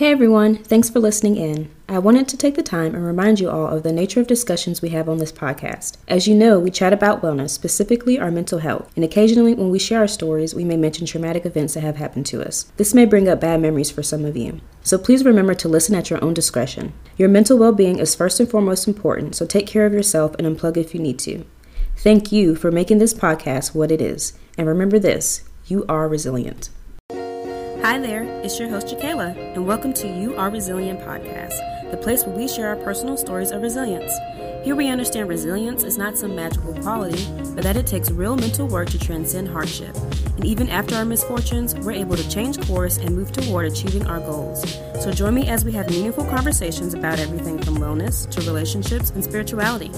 Hey everyone, thanks for listening in. I wanted to take the time and remind you all of the nature of discussions we have on this podcast. As you know, we chat about wellness, specifically our mental health, and occasionally when we share our stories, we may mention traumatic events that have happened to us. This may bring up bad memories for some of you. So please remember to listen at your own discretion. Your mental well being is first and foremost important, so take care of yourself and unplug if you need to. Thank you for making this podcast what it is. And remember this you are resilient. Hi there, it's your host, Jakayla, and welcome to You Are Resilient podcast, the place where we share our personal stories of resilience. Here we understand resilience is not some magical quality, but that it takes real mental work to transcend hardship. And even after our misfortunes, we're able to change course and move toward achieving our goals. So join me as we have meaningful conversations about everything from wellness to relationships and spirituality.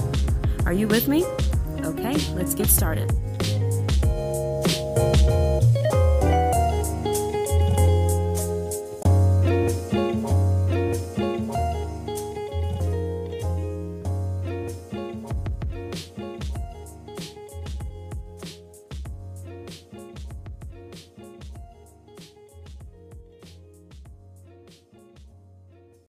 Are you with me? Okay, let's get started.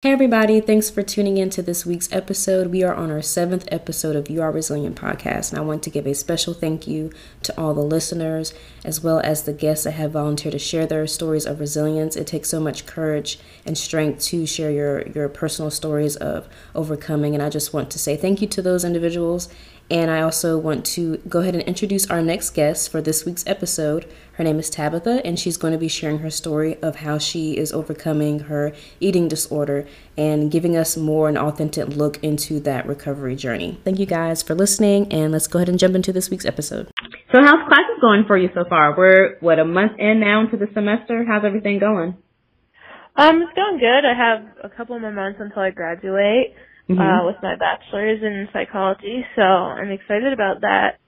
Hey, everybody, thanks for tuning in to this week's episode. We are on our seventh episode of You Are Resilient podcast, and I want to give a special thank you to all the listeners as well as the guests that have volunteered to share their stories of resilience. It takes so much courage and strength to share your, your personal stories of overcoming, and I just want to say thank you to those individuals and I also want to go ahead and introduce our next guest for this week's episode. Her name is Tabitha, and she's going to be sharing her story of how she is overcoming her eating disorder and giving us more an authentic look into that recovery journey. Thank you guys for listening, and let's go ahead and jump into this week's episode. So, how's classes going for you so far? We're, what, a month in now into the semester? How's everything going? Um, it's going good. I have a couple more months until I graduate mm-hmm. uh, with my bachelor's in psychology, so I'm excited about that.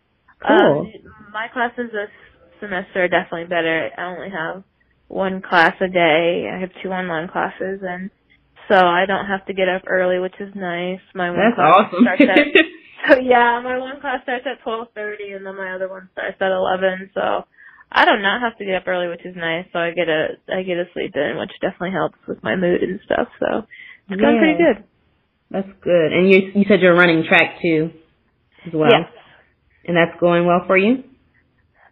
Cool. Um, my classes this semester are definitely better. I only have one class a day. I have two online classes, and so I don't have to get up early, which is nice. My one That's class awesome. starts at so yeah, my one class starts at twelve thirty, and then my other one starts at eleven. So I do not have to get up early, which is nice. So I get a I get a sleep in, which definitely helps with my mood and stuff. So it's going pretty good. That's good. And you you said you're running track too, as well. Yes. And that's going well for you.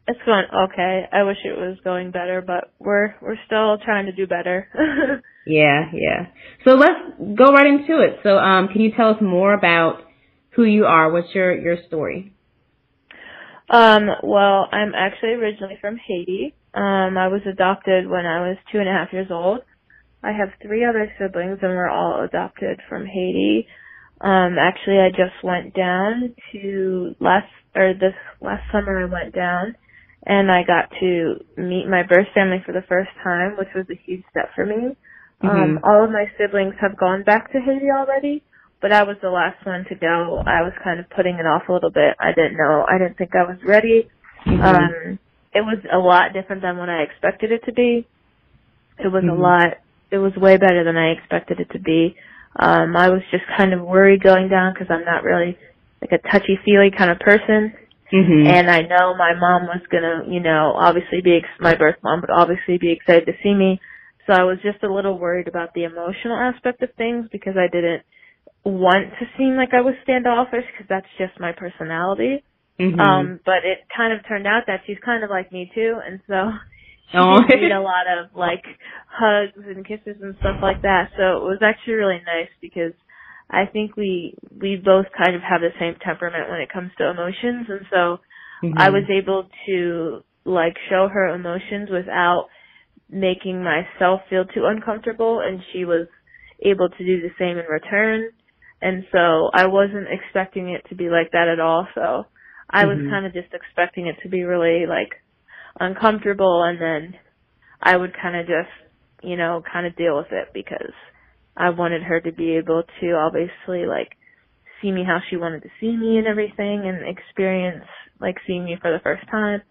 It's going okay. I wish it was going better, but we're we're still trying to do better. yeah, yeah. So let's go right into it. So, um, can you tell us more about who you are? What's your your story? Um, well, I'm actually originally from Haiti. Um, I was adopted when I was two and a half years old. I have three other siblings and we're all adopted from Haiti. Um, actually I just went down to last, or this last summer I went down and I got to meet my birth family for the first time, which was a huge step for me. Um, mm-hmm. Um, all of my siblings have gone back to Haiti already, but I was the last one to go. I was kind of putting it off a little bit. I didn't know, I didn't think I was ready. Mm-hmm. Um, it was a lot different than what I expected it to be. It was mm-hmm. a lot it was way better than I expected it to be. Um, I was just kind of worried going down because I'm not really like a touchy feely kind of person. Mm-hmm. And I know my mom was gonna, you know, obviously be ex- my birth mom would obviously be excited to see me. So I was just a little worried about the emotional aspect of things because I didn't want to seem like I was standoffish because that's just my personality. Mm-hmm. Um, but it kind of turned out that she's kind of like me too, and so oh. did need a lot of like hugs and kisses and stuff like that. So it was actually really nice because I think we we both kind of have the same temperament when it comes to emotions, and so mm-hmm. I was able to like show her emotions without making myself feel too uncomfortable, and she was able to do the same in return. And so I wasn't expecting it to be like that at all. So I was mm-hmm. kind of just expecting it to be really like uncomfortable and then I would kind of just, you know, kind of deal with it because I wanted her to be able to obviously like see me how she wanted to see me and everything and experience like seeing me for the first time.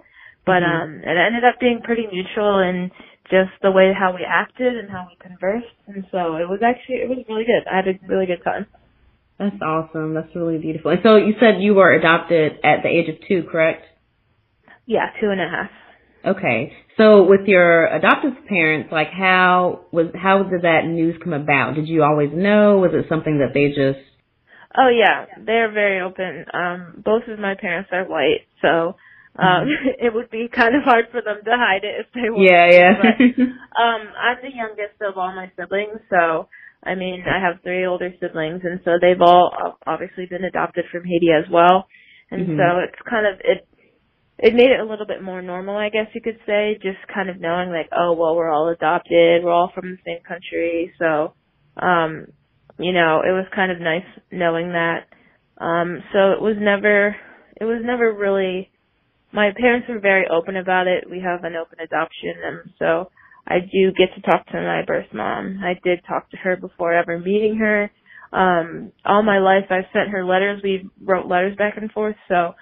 But mm-hmm. um it ended up being pretty neutral and just the way how we acted and how we conversed and so it was actually it was really good. I had a really good time. That's awesome. That's really beautiful. And so you said you were adopted at the age of two, correct? Yeah, two and a half. Okay. So with your adoptive parents, like how was how did that news come about? Did you always know? Was it something that they just Oh yeah, they're very open. Um both of my parents are white, so um mm-hmm. it would be kind of hard for them to hide it if they wanted. Yeah, yeah. but, um I'm the youngest of all my siblings, so I mean, I have three older siblings and so they've all obviously been adopted from Haiti as well. And mm-hmm. so it's kind of it it made it a little bit more normal, I guess you could say, just kind of knowing like, oh, well, we're all adopted, we're all from the same country, so, um, you know, it was kind of nice knowing that. Um, so it was never, it was never really, my parents were very open about it. We have an open adoption, and so I do get to talk to my birth mom. I did talk to her before ever meeting her. Um, all my life I've sent her letters. We wrote letters back and forth, so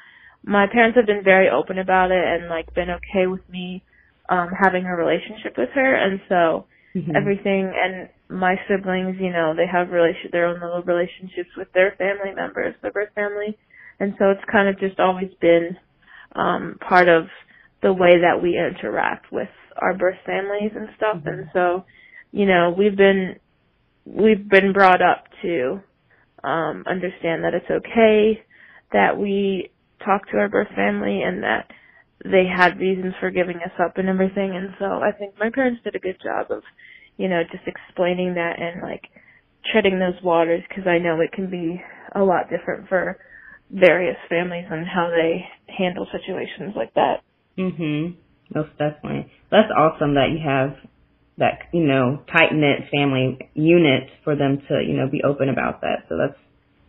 my parents have been very open about it and like been okay with me um having a relationship with her and so mm-hmm. everything and my siblings you know they have relation their own little relationships with their family members their birth family and so it's kind of just always been um part of the way that we interact with our birth families and stuff mm-hmm. and so you know we've been we've been brought up to um understand that it's okay that we talk to our birth family and that they had reasons for giving us up and everything. And so I think my parents did a good job of, you know, just explaining that and like treading those waters because I know it can be a lot different for various families and how they handle situations like that. Mhm. Most definitely. That's awesome that you have that, you know, tight knit family unit for them to, you know, be open about that. So that's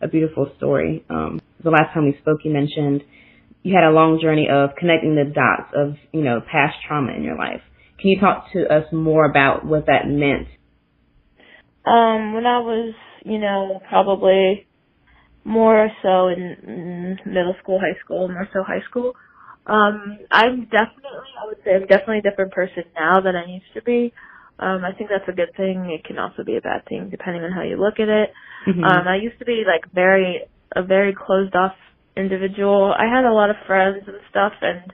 a beautiful story. Um, the last time we spoke, you mentioned you had a long journey of connecting the dots of, you know, past trauma in your life. Can you talk to us more about what that meant? Um, when I was, you know, probably more so in middle school, high school, more so high school, um, I'm definitely, I would say I'm definitely a different person now than I used to be. Um, I think that's a good thing. It can also be a bad thing depending on how you look at it. Mm-hmm. Um, I used to be like very a very closed off individual. I had a lot of friends and stuff and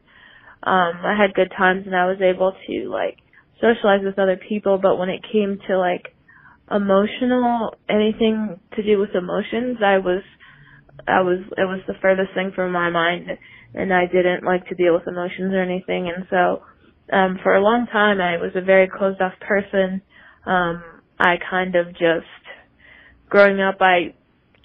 um I had good times and I was able to like socialize with other people, but when it came to like emotional anything to do with emotions, I was I was it was the furthest thing from my mind and I didn't like to deal with emotions or anything and so um for a long time I was a very closed off person. Um I kind of just growing up I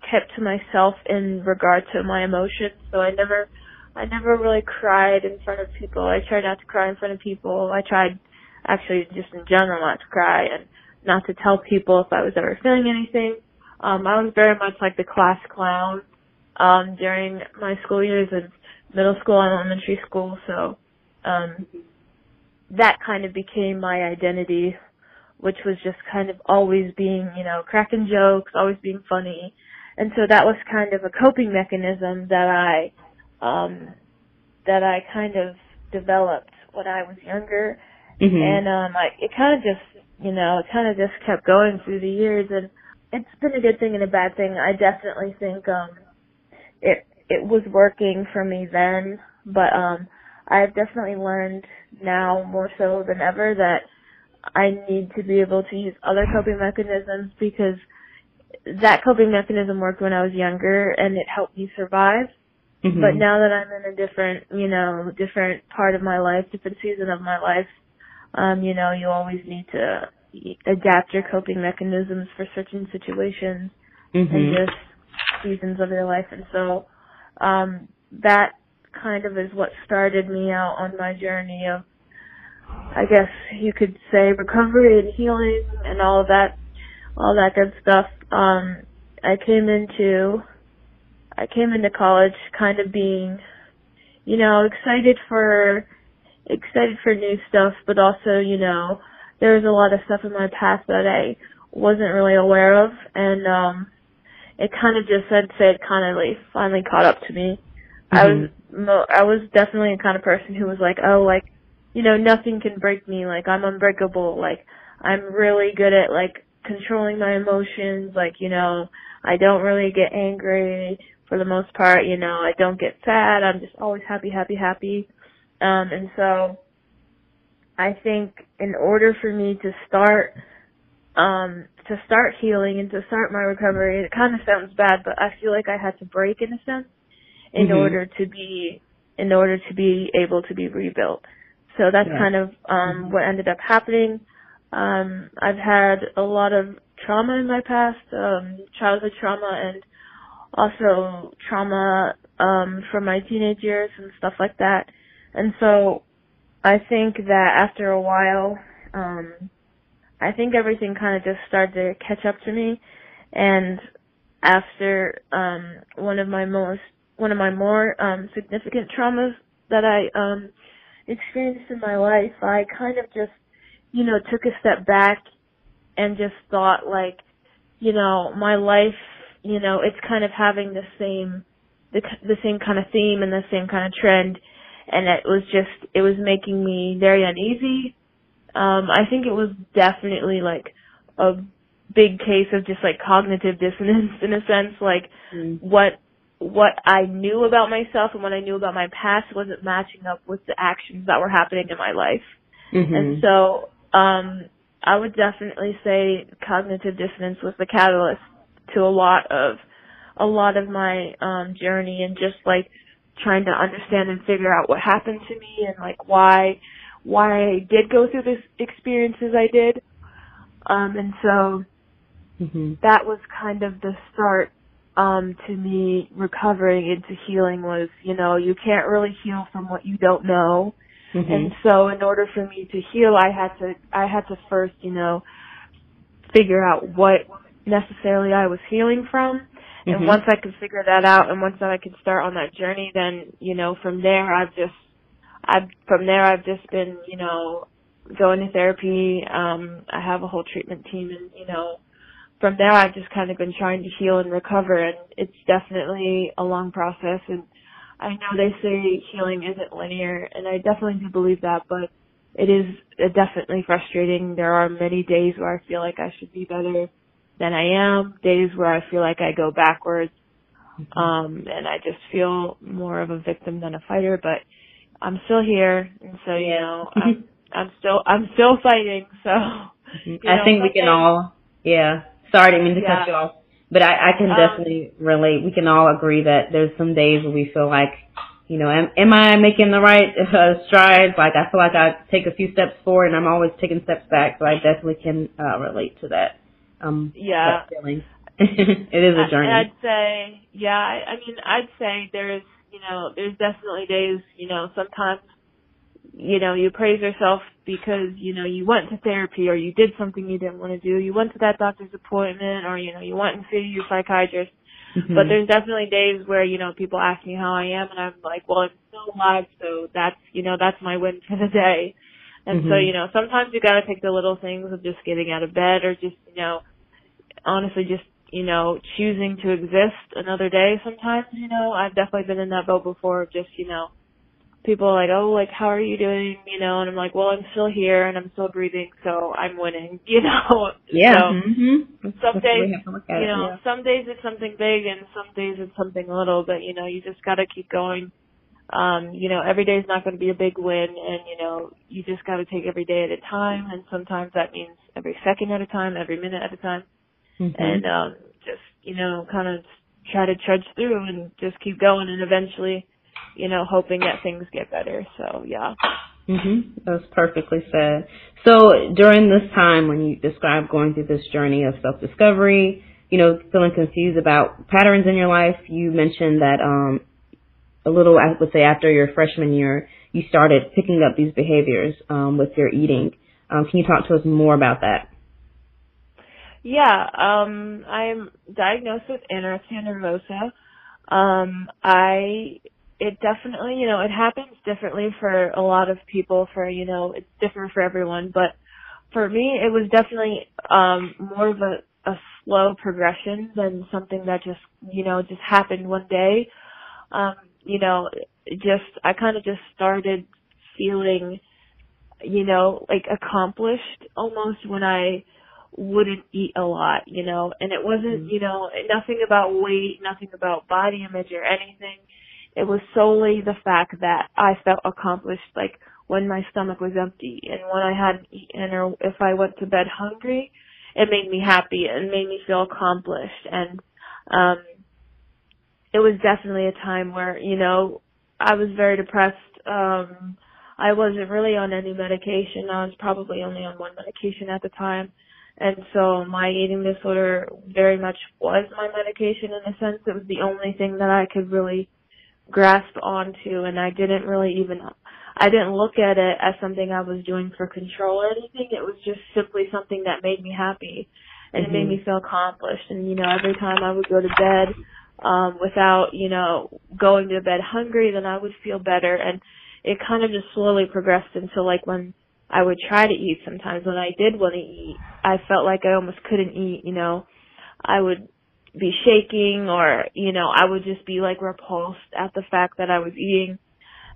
kept to myself in regard to my emotions. So I never, I never really cried in front of people. I tried not to cry in front of people. I tried actually just in general not to cry and not to tell people if I was ever feeling anything. Um, I was very much like the class clown, um, during my school years in middle school and elementary school. So, um, that kind of became my identity, which was just kind of always being, you know, cracking jokes, always being funny, and so that was kind of a coping mechanism that I um that I kind of developed when I was younger. Mm-hmm. and um I it kind of just you know it kind of just kept going through the years and it's been a good thing and a bad thing. I definitely think um it it was working for me then but um I've definitely learned now more so than ever that I need to be able to use other coping mechanisms because that coping mechanism worked when I was younger and it helped me survive. Mm-hmm. But now that I'm in a different, you know, different part of my life, different season of my life, um, you know, you always need to adapt your coping mechanisms for certain situations mm-hmm. and just seasons of your life. And so, um, that kind of is what started me out on my journey of, I guess you could say recovery and healing and all of that all that good stuff. Um, I came into, I came into college kind of being, you know, excited for, excited for new stuff, but also, you know, there was a lot of stuff in my past that I wasn't really aware of, and um, it kind of just said, say, it kind of like finally caught up to me. Mm-hmm. I was, mo- I was definitely the kind of person who was like, oh, like, you know, nothing can break me. Like, I'm unbreakable. Like, I'm really good at like controlling my emotions. Like, you know, I don't really get angry for the most part. You know, I don't get sad. I'm just always happy, happy, happy. Um, and so I think in order for me to start um to start healing and to start my recovery, it kind of sounds bad, but I feel like I had to break in a sense in mm-hmm. order to be in order to be able to be rebuilt. So that's yeah. kind of um what ended up happening. Um I've had a lot of trauma in my past, um childhood trauma and also trauma um from my teenage years and stuff like that. And so I think that after a while, um, I think everything kind of just started to catch up to me. And after um, one of my most one of my more um, significant traumas that I um, experienced in my life, I kind of just, you know, took a step back and just thought like, you know, my life, you know, it's kind of having the same the the same kind of theme and the same kind of trend and it was just it was making me very uneasy. Um, I think it was definitely like a big case of just like cognitive dissonance in a sense, like mm. what what I knew about myself and what I knew about my past wasn't matching up with the actions that were happening in my life. Mm-hmm. And so um I would definitely say cognitive dissonance was the catalyst to a lot of a lot of my um journey and just like trying to understand and figure out what happened to me and like why why I did go through this experiences I did. Um and so mm-hmm. that was kind of the start um to me recovering into healing was, you know, you can't really heal from what you don't know. Mm-hmm. And so in order for me to heal I had to I had to first, you know, figure out what necessarily I was healing from and mm-hmm. once I could figure that out and once that I could start on that journey, then, you know, from there I've just, I've, from there I've just been, you know, going to therapy. Um, I have a whole treatment team and, you know, from there I've just kind of been trying to heal and recover and it's definitely a long process and I know they say healing isn't linear and I definitely do believe that, but it is definitely frustrating. There are many days where I feel like I should be better than I am, days where I feel like I go backwards, mm-hmm. um, and I just feel more of a victim than a fighter, but I'm still here, and so, you know, I'm, I'm still, I'm still fighting, so. Mm-hmm. I think we can all, yeah, sorry, I didn't mean to yeah. cut you off, but I, I can um, definitely relate. We can all agree that there's some days where we feel like, you know, am, am I making the right uh, strides? Like I feel like I take a few steps forward and I'm always taking steps back, so I definitely can uh, relate to that um yeah feeling. it is a journey. I'd say yeah, I, I mean I'd say there's you know, there's definitely days, you know, sometimes you know, you praise yourself because, you know, you went to therapy or you did something you didn't want to do. You went to that doctor's appointment or, you know, you went and see your psychiatrist. Mm-hmm. But there's definitely days where, you know, people ask me how I am and I'm like, well, I'm still alive, so that's, you know, that's my win for the day. And mm-hmm. so, you know, sometimes you gotta take the little things of just getting out of bed or just, you know, honestly just, you know, choosing to exist another day sometimes, you know. I've definitely been in that boat before just, you know, people are like, oh, like, how are you doing? You know, and I'm like, well, I'm still here and I'm still breathing, so I'm winning, you know. Yeah. So, mm-hmm. Some days, you know, yeah. some days it's something big and some days it's something little, but, you know, you just gotta keep going um, you know, every day is not going to be a big win and, you know, you just got to take every day at a time and sometimes that means every second at a time, every minute at a time. Mm-hmm. And, um, just, you know, kind of try to trudge through and just keep going and eventually, you know, hoping that things get better. So, yeah. Mhm. That was perfectly said. So, during this time when you described going through this journey of self-discovery, you know, feeling confused about patterns in your life, you mentioned that um a little, I would say, after your freshman year, you started picking up these behaviors um, with your eating. Um, can you talk to us more about that? Yeah, um, I'm diagnosed with anorexia nervosa. Um, I, it definitely, you know, it happens differently for a lot of people. For you know, it's different for everyone, but for me, it was definitely um, more of a, a slow progression than something that just, you know, just happened one day. Um, you know, just, I kind of just started feeling, you know, like accomplished almost when I wouldn't eat a lot, you know, and it wasn't, mm-hmm. you know, nothing about weight, nothing about body image or anything. It was solely the fact that I felt accomplished, like when my stomach was empty and when I hadn't eaten or if I went to bed hungry, it made me happy and made me feel accomplished and um it was definitely a time where, you know, I was very depressed. Um I wasn't really on any medication. I was probably only on one medication at the time. And so my eating disorder very much was my medication in a sense. It was the only thing that I could really grasp onto and I didn't really even I didn't look at it as something I was doing for control or anything. It was just simply something that made me happy and mm-hmm. it made me mm-hmm. feel accomplished. And you know, every time I would go to bed um without, you know, going to bed hungry, then I would feel better and it kind of just slowly progressed until like when I would try to eat sometimes when I did want to eat, I felt like I almost couldn't eat, you know. I would be shaking or, you know, I would just be like repulsed at the fact that I was eating.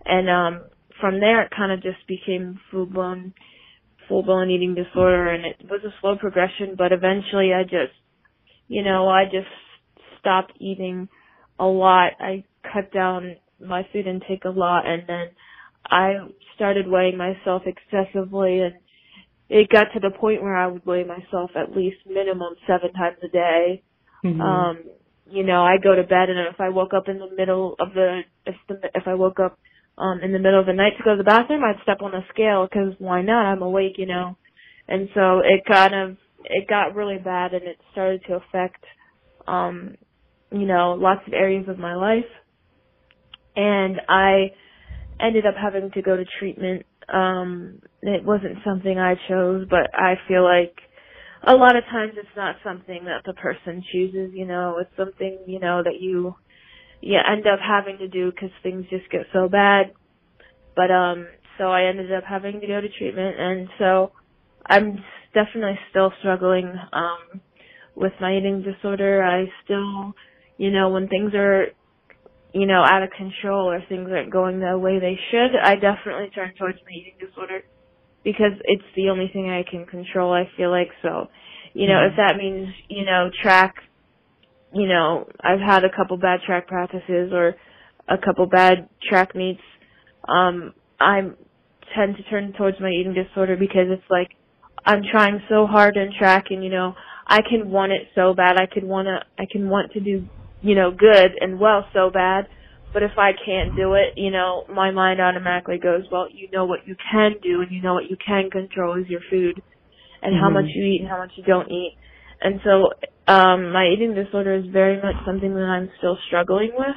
And um from there it kind of just became full blown full blown eating disorder and it was a slow progression but eventually I just you know, I just stopped eating a lot. I cut down my food intake a lot and then I started weighing myself excessively and it got to the point where I would weigh myself at least minimum seven times a day. Mm-hmm. Um, you know, I go to bed and if I woke up in the middle of the, if the, if I woke up, um, in the middle of the night to go to the bathroom, I'd step on the scale because why not? I'm awake, you know. And so it kind of, it got really bad and it started to affect, um, you know, lots of areas of my life. And I, ended up having to go to treatment. Um, it wasn't something I chose, but I feel like a lot of times it's not something that the person chooses, you know, it's something, you know, that you, you end up having to do because things just get so bad. But, um, so I ended up having to go to treatment and so I'm definitely still struggling, um, with my eating disorder. I still, you know, when things are you know, out of control or things aren't going the way they should, I definitely turn towards my eating disorder because it's the only thing I can control, I feel like. So, you know, mm-hmm. if that means, you know, track, you know, I've had a couple bad track practices or a couple bad track meets, um, I tend to turn towards my eating disorder because it's like, I'm trying so hard in track and, you know, I can want it so bad. I can wanna, I can want to do you know, good and well so bad. But if I can't do it, you know, my mind automatically goes, well, you know what you can do and you know what you can control is your food and mm-hmm. how much you eat and how much you don't eat. And so, um, my eating disorder is very much something that I'm still struggling with.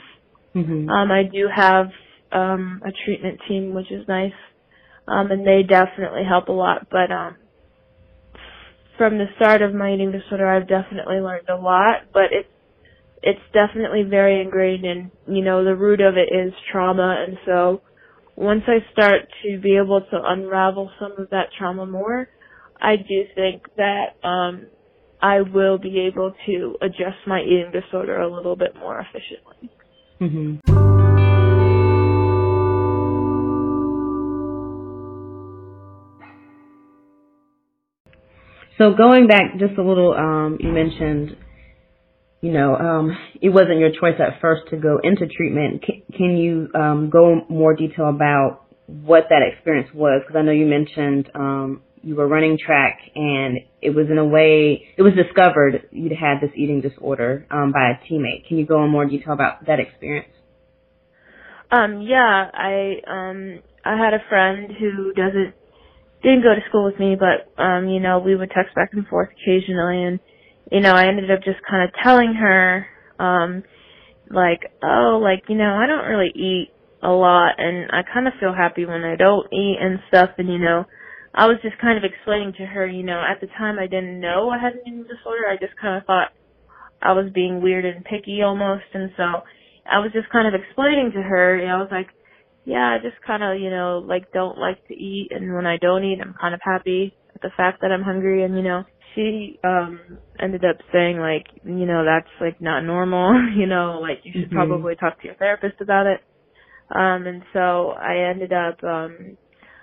Mm-hmm. Um, I do have, um, a treatment team, which is nice. Um, and they definitely help a lot, but, um, from the start of my eating disorder, I've definitely learned a lot, but it's it's definitely very ingrained and you know the root of it is trauma and so once I start to be able to unravel some of that trauma more, I do think that um I will be able to adjust my eating disorder a little bit more efficiently. Mm-hmm. So going back just a little, um, you mentioned you know, um, it wasn't your choice at first to go into treatment. Can, can you um, go more detail about what that experience was? Because I know you mentioned um, you were running track, and it was in a way it was discovered you'd had this eating disorder um, by a teammate. Can you go in more detail about that experience? Um, yeah, I um, I had a friend who doesn't didn't go to school with me, but um, you know, we would text back and forth occasionally, and you know, I ended up just kind of telling her, um, like, oh, like, you know, I don't really eat a lot and I kind of feel happy when I don't eat and stuff and, you know, I was just kind of explaining to her, you know, at the time I didn't know I had an eating disorder. I just kind of thought I was being weird and picky almost. And so I was just kind of explaining to her, you know, I was like, yeah, I just kind of, you know, like don't like to eat. And when I don't eat, I'm kind of happy the fact that I'm hungry. And, you know, she um ended up saying like you know that's like not normal you know like you should mm-hmm. probably talk to your therapist about it um and so i ended up um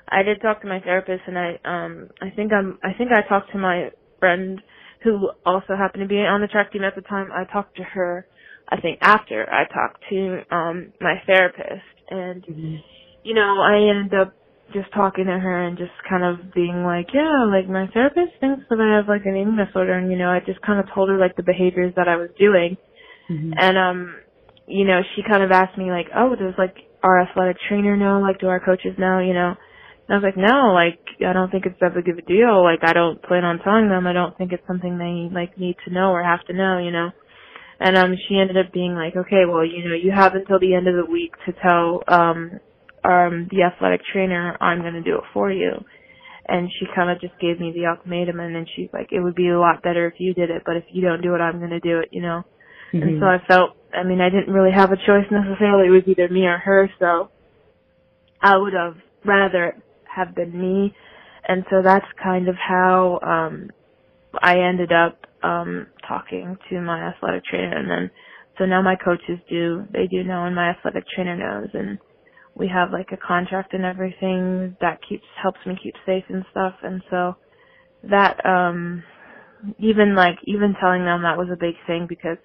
i did talk to my therapist and i um i think i'm i think i talked to my friend who also happened to be on the track team at the time i talked to her i think after i talked to um my therapist and mm-hmm. you know i ended up just talking to her and just kind of being like, yeah, like my therapist thinks that I have like an eating disorder and you know, I just kind of told her like the behaviors that I was doing. Mm-hmm. And um, you know, she kind of asked me like, "Oh, does like our athletic trainer know? Like do our coaches know, you know?" And I was like, "No, like I don't think it's that big of a deal. Like I don't plan on telling them. I don't think it's something they like need to know or have to know, you know." And um she ended up being like, "Okay, well, you know, you have until the end of the week to tell um um, the athletic trainer, I'm going to do it for you. And she kind of just gave me the ultimatum and then she's like, it would be a lot better if you did it, but if you don't do it, I'm going to do it, you know? Mm-hmm. And so I felt, I mean, I didn't really have a choice necessarily. It was either me or her, so I would have rather have been me. And so that's kind of how, um, I ended up, um, talking to my athletic trainer and then, so now my coaches do, they do know and my athletic trainer knows and we have like a contract and everything that keeps helps me keep safe and stuff. And so that um even like even telling them that was a big thing because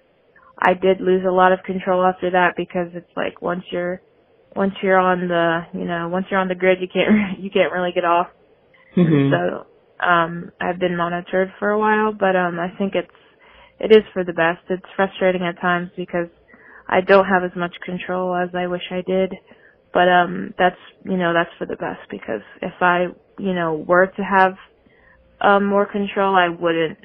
I did lose a lot of control after that because it's like once you're once you're on the you know once you're on the grid you can't you can't really get off. Mm-hmm. so um I've been monitored for a while but um I think it's it is for the best. It's frustrating at times because I don't have as much control as I wish I did but um that's you know that's for the best because if I you know were to have um more control I wouldn't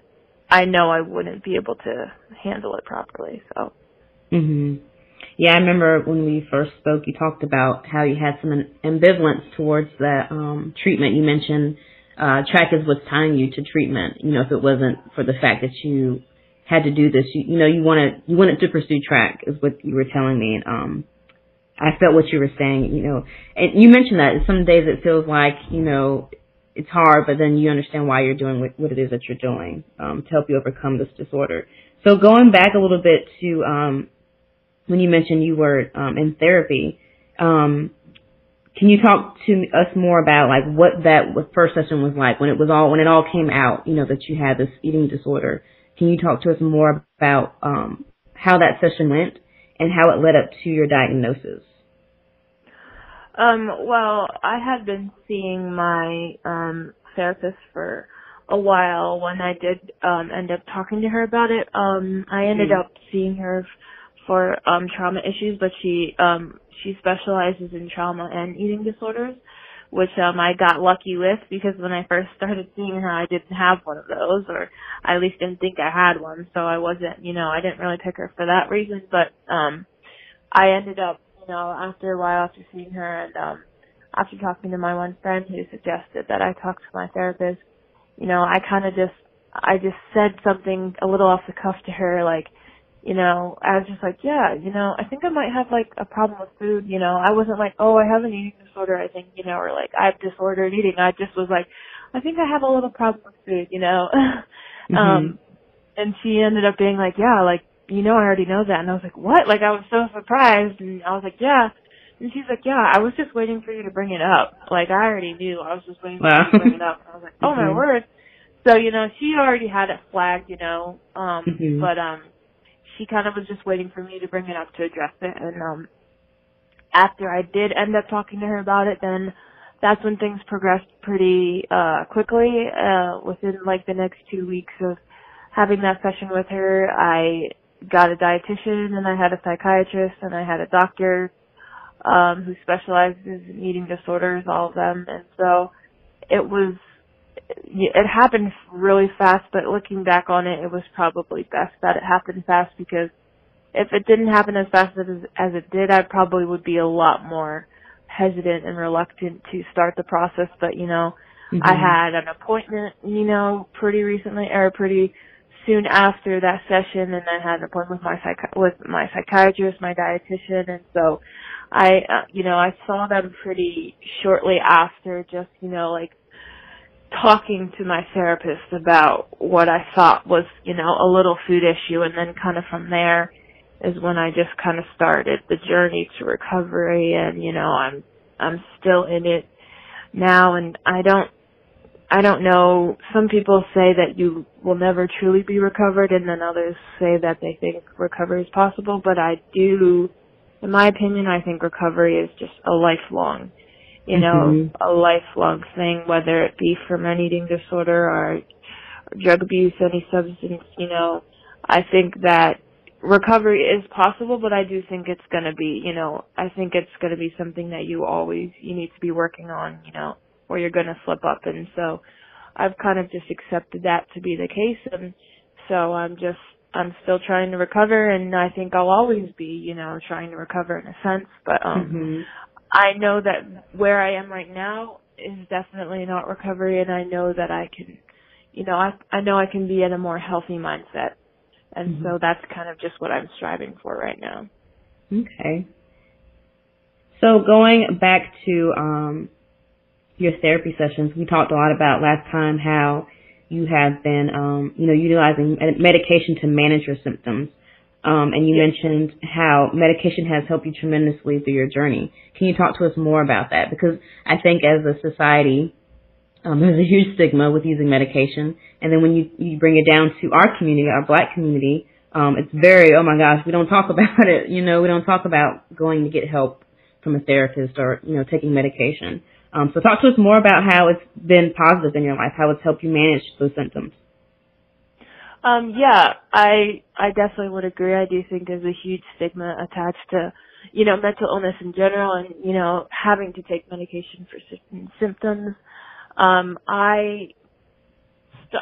I know I wouldn't be able to handle it properly so. Mhm yeah I remember when we first spoke you talked about how you had some ambivalence towards that um treatment. You mentioned uh track is what's tying you to treatment you know if it wasn't for the fact that you had to do this. You, you know you wanted you wanted to pursue track is what you were telling me um I felt what you were saying, you know, and you mentioned that some days it feels like, you know, it's hard, but then you understand why you're doing what, what it is that you're doing um, to help you overcome this disorder. So going back a little bit to um, when you mentioned you were um, in therapy, um, can you talk to us more about like what that first session was like when it was all when it all came out, you know, that you had this eating disorder? Can you talk to us more about um, how that session went and how it led up to your diagnosis? Um, well, I had been seeing my um therapist for a while when I did um end up talking to her about it. Um I ended mm. up seeing her for um trauma issues, but she um she specializes in trauma and eating disorders, which um I got lucky with because when I first started seeing her I didn't have one of those or I at least didn't think I had one, so I wasn't, you know, I didn't really pick her for that reason, but um I ended up know, after a while after seeing her and um after talking to my one friend who suggested that I talk to my therapist, you know, I kind of just I just said something a little off the cuff to her like, you know, I was just like, yeah, you know, I think I might have like a problem with food, you know. I wasn't like, oh, I have an eating disorder, I think, you know, or like I have disordered eating. I just was like, I think I have a little problem with food, you know. mm-hmm. Um and she ended up being like, yeah, like you know, I already know that. And I was like, what? Like, I was so surprised. And I was like, yeah. And she's like, yeah, I was just waiting for you to bring it up. Like, I already knew. I was just waiting for you to bring it up. And I was like, oh mm-hmm. my word. So, you know, she already had it flagged, you know, um, mm-hmm. but, um, she kind of was just waiting for me to bring it up to address it. And, um, after I did end up talking to her about it, then that's when things progressed pretty, uh, quickly, uh, within like the next two weeks of having that session with her. I got a dietitian and I had a psychiatrist and I had a doctor um who specializes in eating disorders, all of them. And so it was it happened really fast, but looking back on it, it was probably best that it happened fast because if it didn't happen as fast as, as it did, I probably would be a lot more hesitant and reluctant to start the process. But, you know, mm-hmm. I had an appointment, you know, pretty recently, or pretty soon after that session, and I had an appointment with my psych- with my psychiatrist, my dietitian, and so I, uh, you know, I saw them pretty shortly after, just you know, like talking to my therapist about what I thought was, you know, a little food issue, and then kind of from there is when I just kind of started the journey to recovery, and you know, I'm I'm still in it now, and I don't I don't know. Some people say that you will never truly be recovered, and then others say that they think recovery is possible. But I do, in my opinion, I think recovery is just a lifelong you know, mm-hmm. a lifelong thing, whether it be from an eating disorder or drug abuse, any substance, you know, I think that recovery is possible, but I do think it's going to be, you know, I think it's going to be something that you always, you need to be working on, you know, or you're going to slip up. And so I've kind of just accepted that to be the case. And so I'm just, I'm still trying to recover and I think I'll always be, you know, trying to recover in a sense, but, um, mm-hmm. I know that where I am right now is definitely not recovery and I know that I can, you know, I, I know I can be in a more healthy mindset and mm-hmm. so that's kind of just what I'm striving for right now. Okay. So going back to um, your therapy sessions, we talked a lot about last time how you have been, um, you know, utilizing medication to manage your symptoms. Um, and you yes. mentioned how medication has helped you tremendously through your journey. Can you talk to us more about that? Because I think as a society, um, there's a huge stigma with using medication, and then when you you bring it down to our community, our Black community, um, it's very oh my gosh, we don't talk about it. You know, we don't talk about going to get help from a therapist or you know taking medication. Um, so talk to us more about how it's been positive in your life, how it's helped you manage those symptoms. Um, yeah, I I definitely would agree. I do think there's a huge stigma attached to you know mental illness in general, and you know having to take medication for certain symptoms. Um, I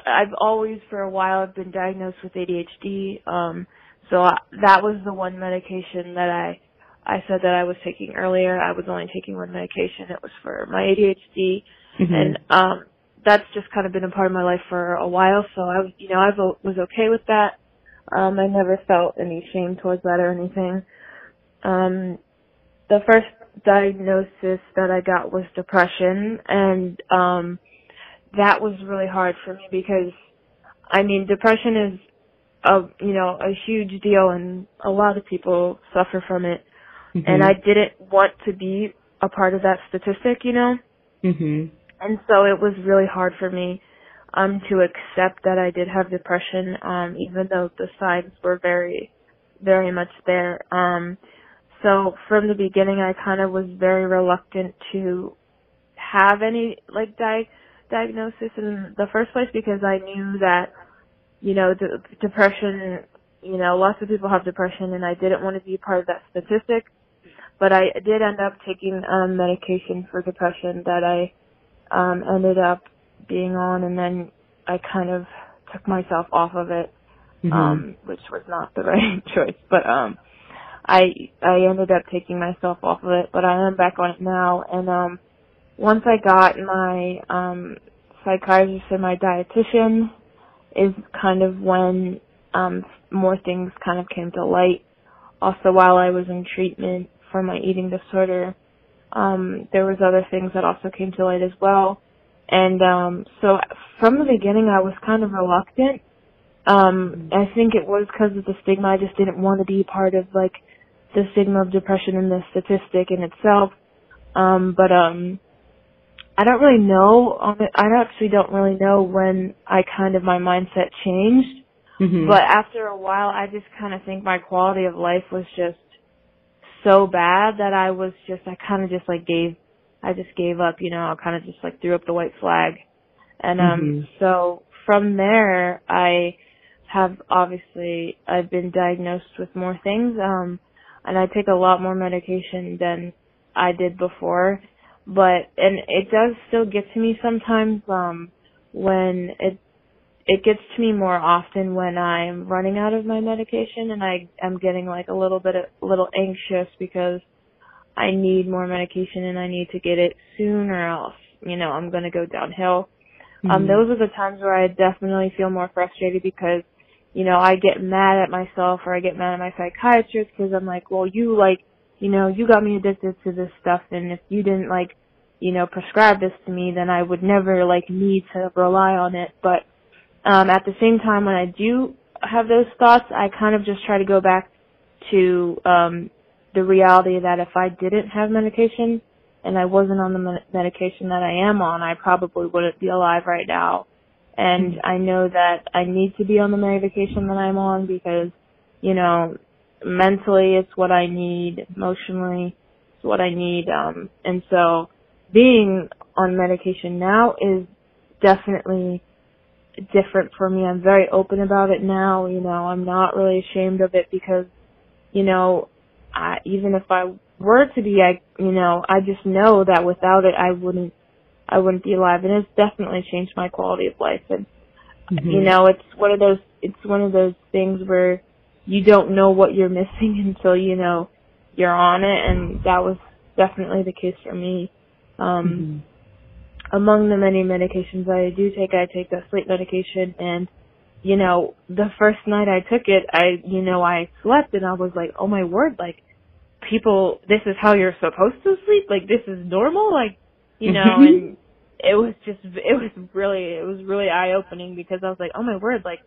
I've always for a while I've been diagnosed with ADHD. Um, so I, that was the one medication that I I said that I was taking earlier. I was only taking one medication. It was for my ADHD, mm-hmm. and um, that's just kind of been a part of my life for a while. So I, was you know, I was okay with that. Um, I never felt any shame towards that or anything. Um, the first diagnosis that I got was depression and um that was really hard for me because I mean depression is a you know a huge deal and a lot of people suffer from it mm-hmm. and I didn't want to be a part of that statistic, you know. Mhm. And so it was really hard for me um to accept that I did have depression um even though the signs were very very much there. Um so from the beginning, I kind of was very reluctant to have any like di- diagnosis in the first place because I knew that, you know, the depression, you know, lots of people have depression and I didn't want to be part of that statistic. But I did end up taking um medication for depression that I um ended up being on and then I kind of took myself off of it. Mm-hmm. Um, which was not the right choice. But um I I ended up taking myself off of it, but I am back on it now. And um, once I got my um, psychiatrist and my dietitian, is kind of when um, more things kind of came to light. Also, while I was in treatment for my eating disorder, um, there was other things that also came to light as well. And um, so from the beginning, I was kind of reluctant. Um, I think it was because of the stigma. I just didn't want to be part of like the stigma of depression and the statistic in itself. Um, but um, I don't really know. I actually don't really know when I kind of my mindset changed. Mm-hmm. But after a while, I just kind of think my quality of life was just so bad that I was just I kind of just like gave I just gave up. You know, I kind of just like threw up the white flag. And um, mm-hmm. so from there, I have obviously I've been diagnosed with more things. Um, and I take a lot more medication than I did before. But and it does still get to me sometimes um when it it gets to me more often when I'm running out of my medication and I am getting like a little bit a little anxious because I need more medication and I need to get it soon or else, you know, I'm gonna go downhill. Um, mm-hmm. Um, those are the times where I definitely feel more frustrated because you know, I get mad at myself or I get mad at my psychiatrist because I'm like, well, you like, you know, you got me addicted to this stuff and if you didn't like, you know, prescribe this to me, then I would never like need to rely on it. But, um, at the same time, when I do have those thoughts, I kind of just try to go back to, um, the reality that if I didn't have medication and I wasn't on the medication that I am on, I probably wouldn't be alive right now and mm-hmm. I know that I need to be on the medication that I'm on because, you know, mentally it's what I need, emotionally it's what I need, um, and so being on medication now is definitely different for me. I'm very open about it now. You know, I'm not really ashamed of it because, you know, I, even if I were to be, I, you know, I just know that without it, I wouldn't, I wouldn't be alive. And it's definitely changed my quality of life. And, mm-hmm. you know, it's one of those, it's one of those things where you don't know what you're missing until, you know, you're on it. And that was definitely the case for me. Um, mm-hmm among the many medications I do take, I take the sleep medication and you know, the first night I took it, I, you know, I slept and I was like, oh my word, like, people, this is how you're supposed to sleep? Like, this is normal? Like, you know, mm-hmm. and it was just, it was really, it was really eye opening because I was like, oh my word, like,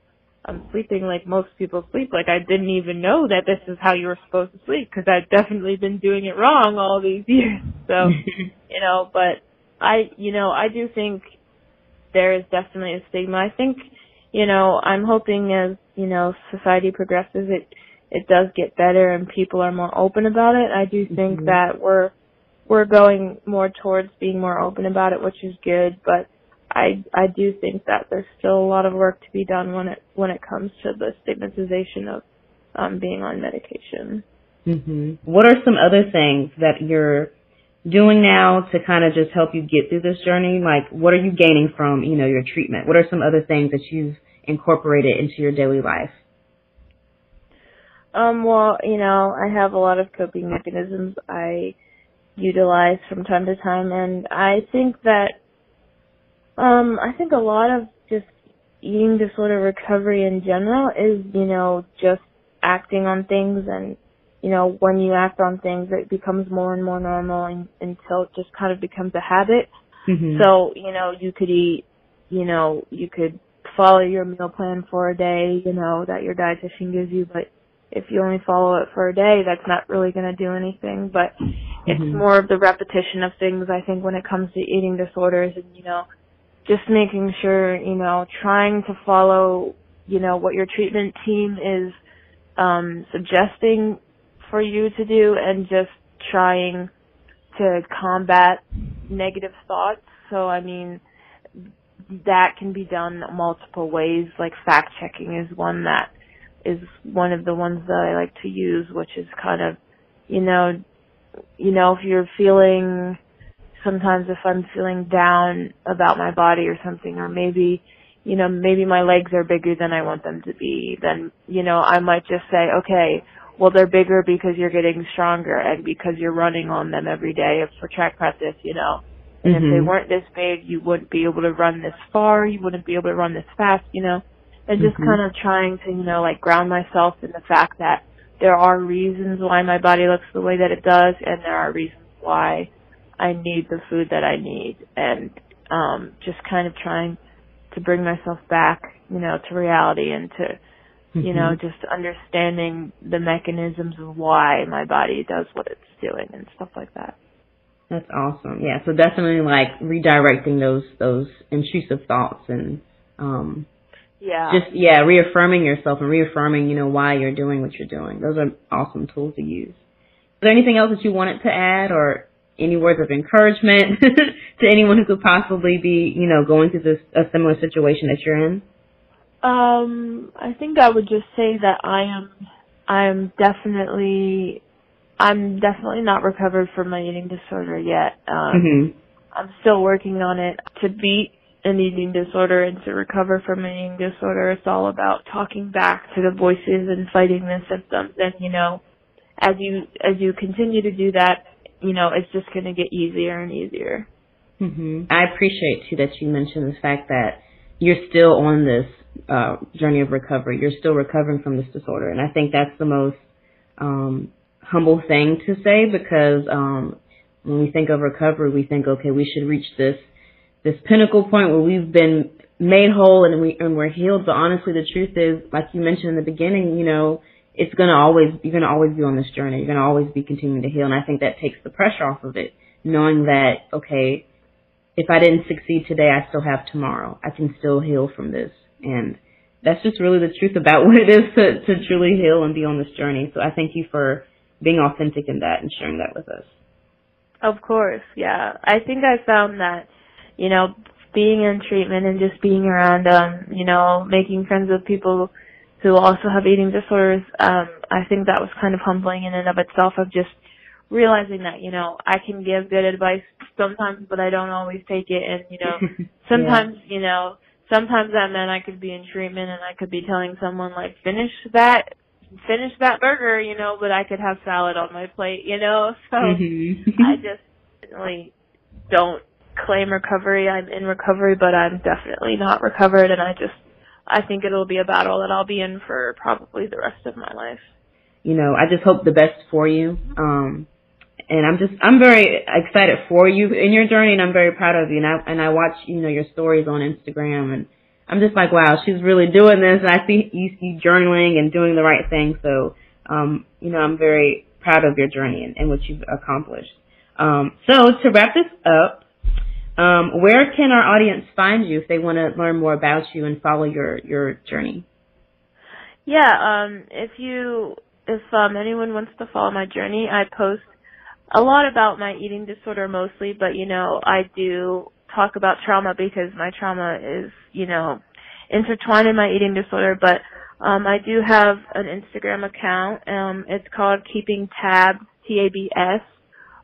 I'm sleeping like most people sleep. Like, I didn't even know that this is how you were supposed to sleep because I've definitely been doing it wrong all these years. So, you know, but I, you know, I do think there is definitely a stigma. I think, you know, I'm hoping as, you know, society progresses, it, it does get better and people are more open about it. I do think mm-hmm. that we're, we're going more towards being more open about it, which is good, but I, I do think that there's still a lot of work to be done when it, when it comes to the stigmatization of, um, being on medication. hmm What are some other things that you're doing now to kind of just help you get through this journey? Like, what are you gaining from, you know, your treatment? What are some other things that you've incorporated into your daily life? Um, well, you know, I have a lot of coping mechanisms I utilize from time to time, and I think that, um, I think a lot of just eating disorder recovery in general is, you know, just acting on things and you know, when you act on things, it becomes more and more normal and, until it just kind of becomes a habit. Mm-hmm. So, you know, you could eat, you know, you could follow your meal plan for a day, you know, that your dietitian gives you, but if you only follow it for a day, that's not really going to do anything, but mm-hmm. it's more of the repetition of things, I think, when it comes to eating disorders and, you know, just making sure, you know, trying to follow, you know, what your treatment team is, um, suggesting for you to do and just trying to combat negative thoughts. So, I mean, that can be done multiple ways. Like fact checking is one that is one of the ones that I like to use, which is kind of, you know, you know, if you're feeling, sometimes if I'm feeling down about my body or something, or maybe, you know, maybe my legs are bigger than I want them to be, then, you know, I might just say, okay, well, they're bigger because you're getting stronger and because you're running on them every day for track practice, you know. And mm-hmm. if they mm-hmm. weren't this big, you wouldn't be able to run this far, you wouldn't be able to run this fast, you know. And just mm-hmm. kind of trying to, you know, like ground myself in the fact that there are reasons why my body looks the way that it does and there are reasons why I need the food that I need and um just kind of trying to bring myself back, you know, to reality and to Mm-hmm. You know, mm-hmm. just understanding the mechanisms of why my body does what it's doing and stuff like that. That's awesome. Yeah, so definitely like redirecting those those intrusive thoughts and um yeah. Just yeah, reaffirming yourself and reaffirming, you know, why you're doing what you're doing. Those are awesome tools to use. Is there anything else that you wanted to add or any words of encouragement to anyone who could possibly be, you know, going through this a similar situation that you're in? Um, I think I would just say that I am, I'm definitely, I'm definitely not recovered from my eating disorder yet. Um, mm-hmm. I'm still working on it. To beat an eating disorder and to recover from an eating disorder, it's all about talking back to the voices and fighting the symptoms. And you know, as you as you continue to do that, you know, it's just going to get easier and easier. Mm-hmm. I appreciate too that you mentioned the fact that you're still on this uh, journey of recovery. You're still recovering from this disorder, and I think that's the most um, humble thing to say because um, when we think of recovery, we think, okay, we should reach this this pinnacle point where we've been made whole and we and we're healed. But honestly, the truth is, like you mentioned in the beginning, you know, it's gonna always you're gonna always be on this journey. You're gonna always be continuing to heal, and I think that takes the pressure off of it, knowing that okay, if I didn't succeed today, I still have tomorrow. I can still heal from this. And that's just really the truth about what it is to, to truly heal and be on this journey. So I thank you for being authentic in that and sharing that with us. Of course, yeah. I think I found that, you know, being in treatment and just being around, um, you know, making friends with people who also have eating disorders, um, I think that was kind of humbling in and of itself of just realizing that, you know, I can give good advice sometimes, but I don't always take it. And, you know, sometimes, yeah. you know, sometimes that meant I could be in treatment and I could be telling someone like, finish that, finish that burger, you know, but I could have salad on my plate, you know, so mm-hmm. I just definitely don't claim recovery. I'm in recovery, but I'm definitely not recovered and I just, I think it'll be a battle that I'll be in for probably the rest of my life. You know, I just hope the best for you. Um, and I'm just I'm very excited for you in your journey, and I'm very proud of you. And I and I watch you know your stories on Instagram, and I'm just like, wow, she's really doing this. And I see you, you journaling and doing the right thing. So, um, you know, I'm very proud of your journey and, and what you've accomplished. Um, so to wrap this up, um, where can our audience find you if they want to learn more about you and follow your your journey? Yeah, um, if you if um, anyone wants to follow my journey, I post a lot about my eating disorder mostly, but you know, I do talk about trauma because my trauma is, you know, intertwined in my eating disorder, but um I do have an Instagram account. Um it's called Keeping Tabs T A B S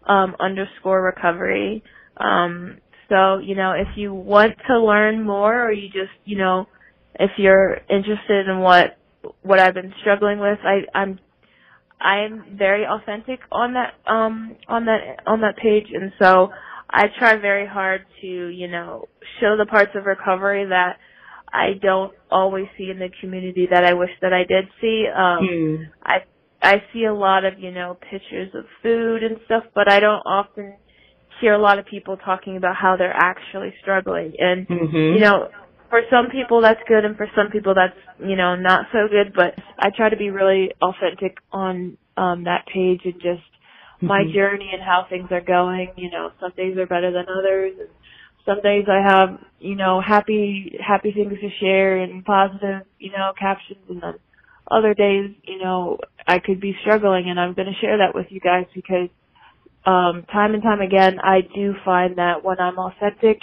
um underscore recovery. Um so, you know, if you want to learn more or you just, you know, if you're interested in what what I've been struggling with, I I'm I'm very authentic on that um on that on that page and so I try very hard to, you know, show the parts of recovery that I don't always see in the community that I wish that I did see. Um mm. I I see a lot of, you know, pictures of food and stuff, but I don't often hear a lot of people talking about how they're actually struggling. And mm-hmm. you know, for some people that's good and for some people that's you know not so good but i try to be really authentic on um that page and just mm-hmm. my journey and how things are going you know some days are better than others and some days i have you know happy happy things to share and positive you know captions and then other days you know i could be struggling and i'm going to share that with you guys because um time and time again i do find that when i'm authentic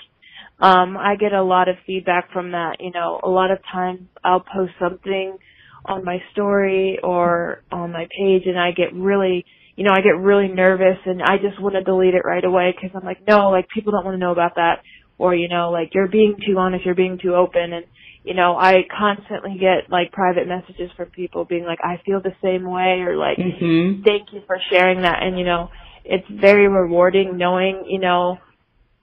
um, I get a lot of feedback from that. You know, a lot of times I'll post something on my story or on my page and I get really, you know, I get really nervous and I just want to delete it right away because I'm like, no, like people don't want to know about that. Or, you know, like you're being too honest, you're being too open. And, you know, I constantly get like private messages from people being like, I feel the same way or like, mm-hmm. thank you for sharing that. And, you know, it's very rewarding knowing, you know,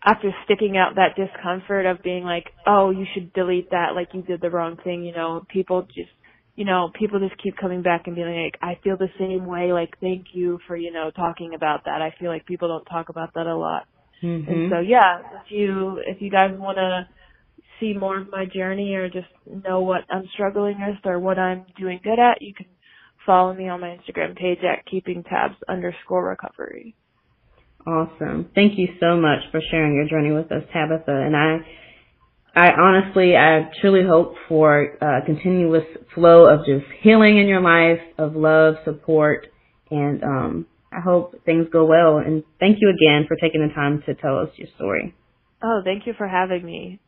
after sticking out that discomfort of being like, oh, you should delete that, like you did the wrong thing, you know, people just, you know, people just keep coming back and being like, I feel the same way, like thank you for, you know, talking about that. I feel like people don't talk about that a lot. Mm-hmm. And so yeah, if you, if you guys want to see more of my journey or just know what I'm struggling with or what I'm doing good at, you can follow me on my Instagram page at keeping tabs underscore recovery. Awesome. Thank you so much for sharing your journey with us, Tabitha. And I, I honestly, I truly hope for a continuous flow of just healing in your life, of love, support, and um, I hope things go well. And thank you again for taking the time to tell us your story. Oh, thank you for having me.